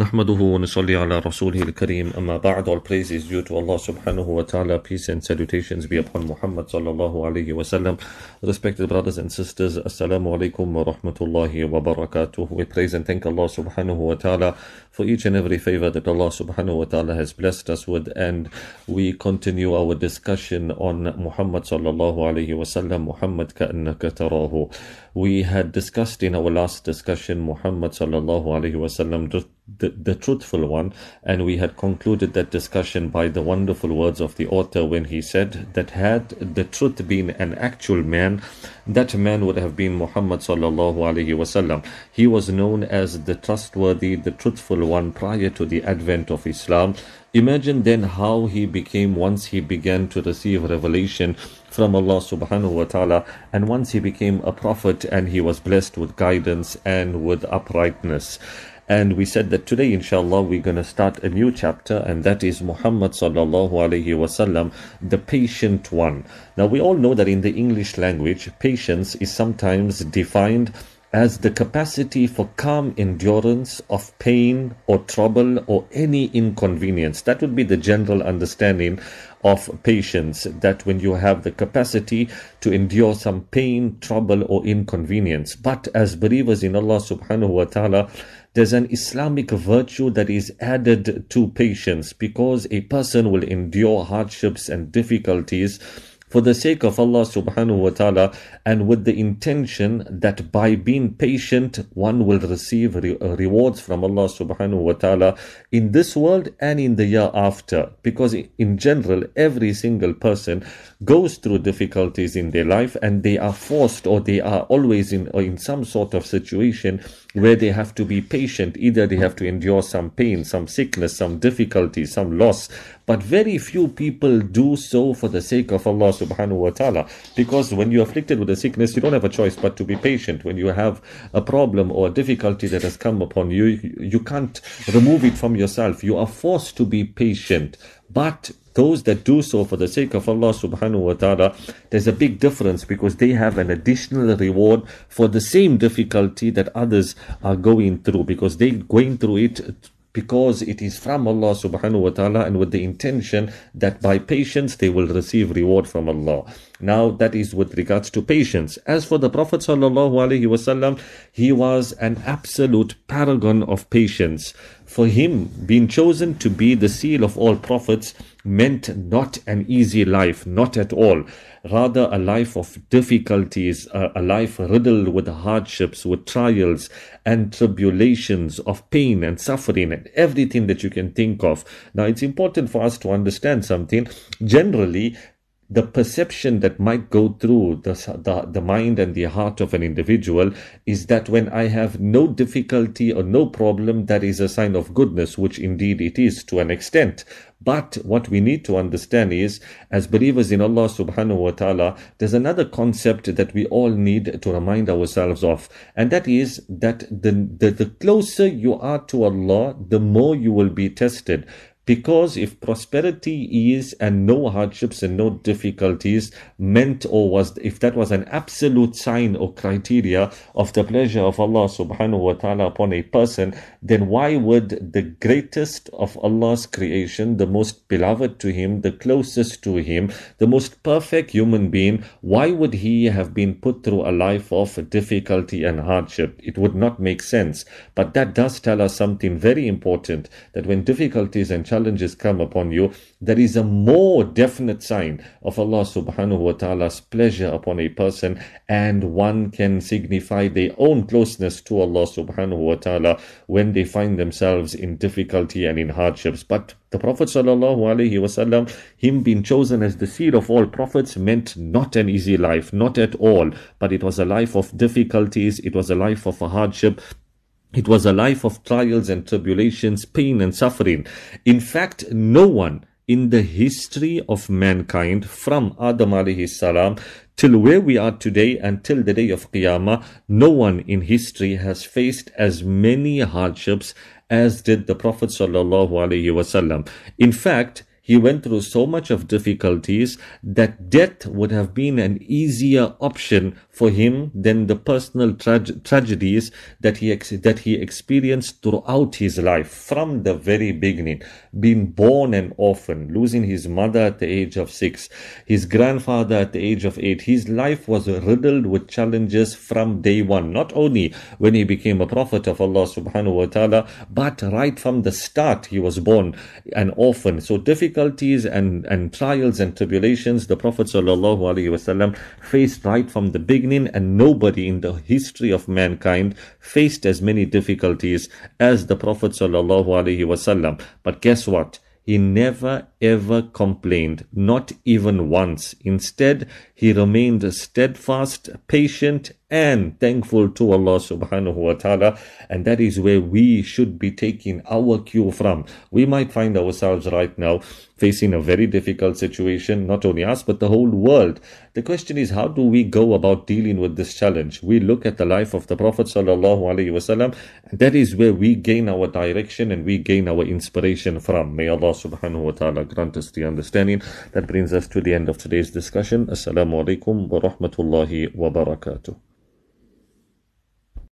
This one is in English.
All praise is due to Allah subhanahu wa ta'ala. Peace and salutations be upon Muhammad sallallahu alayhi wa sallam. Respected brothers and sisters assalamu alaikum wa rahmatullahi wa barakatuh. We praise and thank Allah subhanahu wa ta'ala for each and every favor that Allah subhanahu wa ta'ala has blessed us with. And we continue our discussion on Muhammad sallallahu alayhi wa sallam. Muhammad ka'annaka tarahu. We had discussed in our last discussion Muhammad sallallahu alayhi wa sallam the, the truthful one, and we had concluded that discussion by the wonderful words of the author when he said that had the truth been an actual man, that man would have been Muhammad sallallahu alaihi wasallam. He was known as the trustworthy, the truthful one prior to the advent of Islam. Imagine then how he became once he began to receive revelation from Allah subhanahu wa ta'ala and once he became a prophet and he was blessed with guidance and with uprightness. And we said that today, inshallah, we're going to start a new chapter, and that is Muhammad sallallahu alaihi wasallam, the patient one. Now, we all know that in the English language, patience is sometimes defined as the capacity for calm endurance of pain or trouble or any inconvenience. That would be the general understanding of patience that when you have the capacity to endure some pain, trouble, or inconvenience. But as believers in Allah subhanahu wa ta'ala, there's an Islamic virtue that is added to patience because a person will endure hardships and difficulties for the sake of Allah subhanahu wa ta'ala and with the intention that by being patient one will receive re- uh, rewards from Allah subhanahu wa ta'ala in this world and in the year after. Because in general every single person goes through difficulties in their life and they are forced or they are always in uh, in some sort of situation where they have to be patient. Either they have to endure some pain some sickness some difficulty some loss but very few people do so for the sake of Allah subhanahu wa ta'ala. Because when you're afflicted with a sickness, you don't have a choice but to be patient. When you have a problem or a difficulty that has come upon you, you can't remove it from yourself. You are forced to be patient. But those that do so for the sake of Allah subhanahu wa ta'ala, there's a big difference because they have an additional reward for the same difficulty that others are going through because they're going through it because it is from Allah subhanahu wa ta'ala and with the intention that by patience they will receive reward from Allah. Now that is with regards to patience. As for the Prophet sallallahu alaihi wasallam, he was an absolute paragon of patience. For him, being chosen to be the seal of all prophets meant not an easy life, not at all. Rather, a life of difficulties, a, a life riddled with hardships, with trials and tribulations, of pain and suffering, and everything that you can think of. Now, it's important for us to understand something. Generally, the perception that might go through the, the, the mind and the heart of an individual is that when I have no difficulty or no problem, that is a sign of goodness, which indeed it is to an extent. But what we need to understand is, as believers in Allah subhanahu wa ta'ala, there's another concept that we all need to remind ourselves of. And that is that the, the, the closer you are to Allah, the more you will be tested. Because if prosperity is and no hardships and no difficulties meant or was, if that was an absolute sign or criteria of the pleasure of Allah subhanahu wa ta'ala upon a person, then why would the greatest of Allah's creation, the most beloved to Him, the closest to Him, the most perfect human being, why would He have been put through a life of difficulty and hardship? It would not make sense. But that does tell us something very important that when difficulties and challenges come upon you, there is a more definite sign of Allah subhanahu wa ta'ala's pleasure upon a person, and one can signify their own closeness to Allah subhanahu wa ta'ala when they find themselves in difficulty and in hardships. But the Prophet wasallam, him being chosen as the seed of all prophets, meant not an easy life, not at all, but it was a life of difficulties, it was a life of a hardship, it was a life of trials and tribulations, pain and suffering. In fact, no one in the history of mankind from Adam alayhi salam till where we are today until the day of Qiyamah, no one in history has faced as many hardships as did the Prophet sallallahu alaihi wasallam. In fact, he went through so much of difficulties that death would have been an easier option for him than the personal tra- tragedies that he ex- that he experienced throughout his life from the very beginning. Being born an orphan losing his mother at the age of 6 his grandfather at the age of 8 his life was riddled with challenges from day one. Not only when he became a prophet of Allah subhanahu wa ta'ala but right from the start he was born an orphan. So difficulties and and trials and tribulations the prophet wasallam faced right from the beginning and nobody in the history of mankind faced as many difficulties as the prophet wasallam but guess what he never ever complained, not even once. Instead, he remained steadfast, patient, and thankful to Allah subhanahu wa ta'ala. And that is where we should be taking our cue from. We might find ourselves right now facing a very difficult situation, not only us, but the whole world. The question is, how do we go about dealing with this challenge? We look at the life of the Prophet wasallam, and that is where we gain our direction and we gain our inspiration from. May Allah subhanahu wa ta'ala grant us the understanding. That brings us to the end of today's discussion. Assalamu alaikum wa rahmatullahi wa barakatuh.